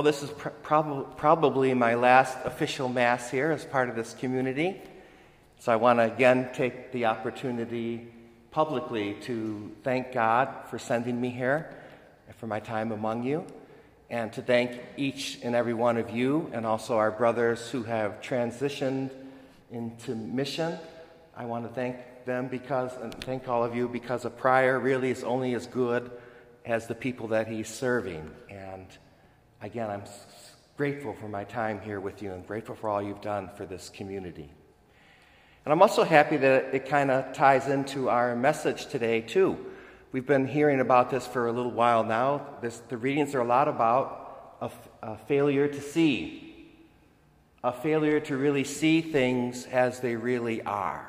Well, this is pr- prob- probably my last official Mass here as part of this community. So I want to again take the opportunity publicly to thank God for sending me here and for my time among you, and to thank each and every one of you and also our brothers who have transitioned into mission. I want to thank them because, and thank all of you because a prior really is only as good as the people that he's serving. And again, I'm grateful for my time here with you and grateful for all you've done for this community. And I'm also happy that it kind of ties into our message today, too. We've been hearing about this for a little while now. This, the readings are a lot about a, a failure to see, a failure to really see things as they really are.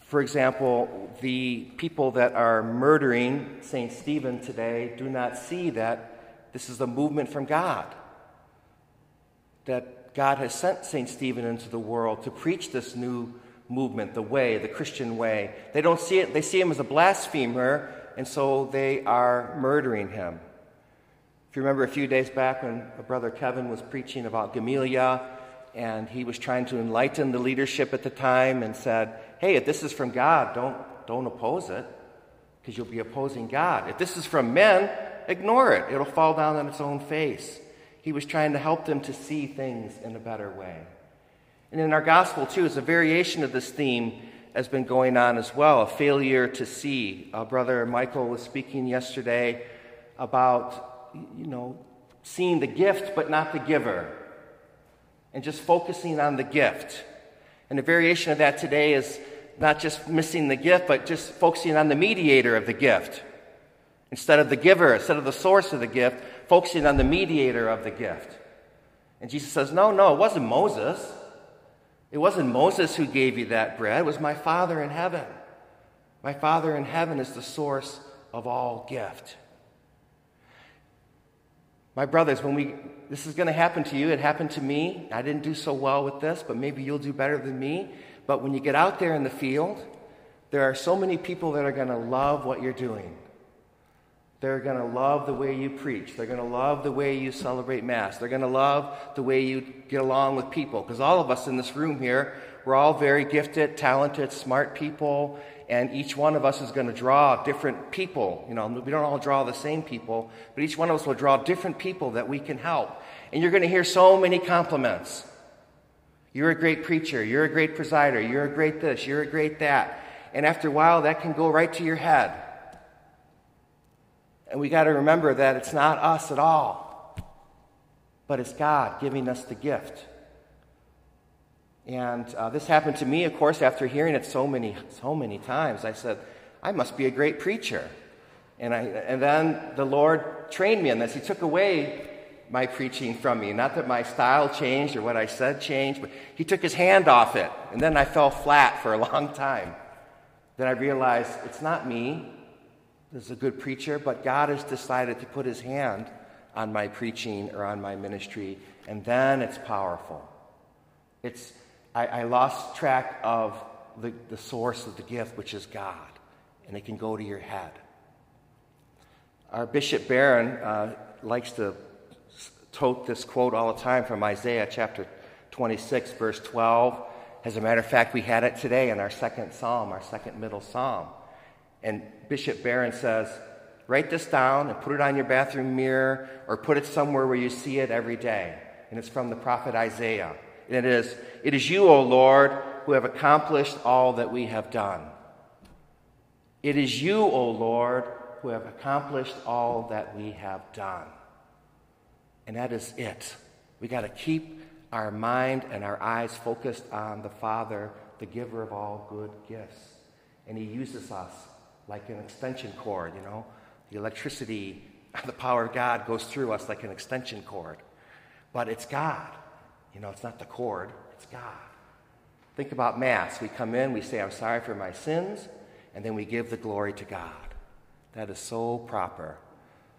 For example, the people that are murdering St. Stephen today do not see that this is a movement from God. That God has sent St. Stephen into the world to preach this new movement, the way, the Christian way. They don't see it, they see him as a blasphemer, and so they are murdering him. If you remember a few days back when brother Kevin was preaching about Gamaliel, and he was trying to enlighten the leadership at the time and said, hey, if this is from God, don't, don't oppose it because you'll be opposing God. If this is from men, ignore it. It'll fall down on its own face. He was trying to help them to see things in a better way. And in our gospel, too, it's a variation of this theme has been going on as well a failure to see. Uh, Brother Michael was speaking yesterday about, you know, seeing the gift but not the giver and just focusing on the gift. And a variation of that today is not just missing the gift, but just focusing on the mediator of the gift. Instead of the giver, instead of the source of the gift, focusing on the mediator of the gift. And Jesus says, No, no, it wasn't Moses. It wasn't Moses who gave you that bread. It was my Father in heaven. My Father in heaven is the source of all gift. My brothers, when we this is going to happen to you, it happened to me. I didn't do so well with this, but maybe you'll do better than me. But when you get out there in the field, there are so many people that are going to love what you're doing. They're going to love the way you preach. They're going to love the way you celebrate Mass. They're going to love the way you get along with people. Because all of us in this room here, we're all very gifted, talented, smart people and each one of us is going to draw different people. You know, we don't all draw the same people, but each one of us will draw different people that we can help. And you're going to hear so many compliments. You're a great preacher. You're a great presider. You're a great this. You're a great that. And after a while, that can go right to your head. And we got to remember that it's not us at all, but it's God giving us the gift. And uh, this happened to me, of course, after hearing it so many, so many times. I said, I must be a great preacher. And, I, and then the Lord trained me in this. He took away my preaching from me. Not that my style changed or what I said changed, but He took His hand off it. And then I fell flat for a long time. Then I realized it's not me as a good preacher, but God has decided to put His hand on my preaching or on my ministry, and then it's powerful. It's, I, I lost track of the, the source of the gift, which is God, and it can go to your head. Our Bishop Barron uh, likes to tote this quote all the time from Isaiah chapter 26, verse 12. As a matter of fact, we had it today in our second psalm, our second middle psalm. And Bishop Barron says, write this down and put it on your bathroom mirror or put it somewhere where you see it every day. And it's from the prophet Isaiah. And it is, It is you, O Lord, who have accomplished all that we have done. It is you, O Lord, who have accomplished all that we have done. And that is it. We got to keep our mind and our eyes focused on the Father, the giver of all good gifts. And He uses us like an extension cord, you know. The electricity, the power of God goes through us like an extension cord. But it's God. You know, it's not the cord, it's God. Think about Mass. We come in, we say, I'm sorry for my sins, and then we give the glory to God. That is so proper.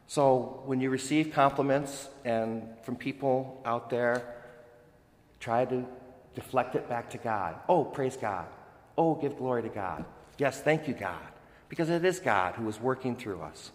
So when you receive compliments and from people out there, try to deflect it back to God. Oh, praise God. Oh, give glory to God. Yes, thank you, God. Because it is God who is working through us.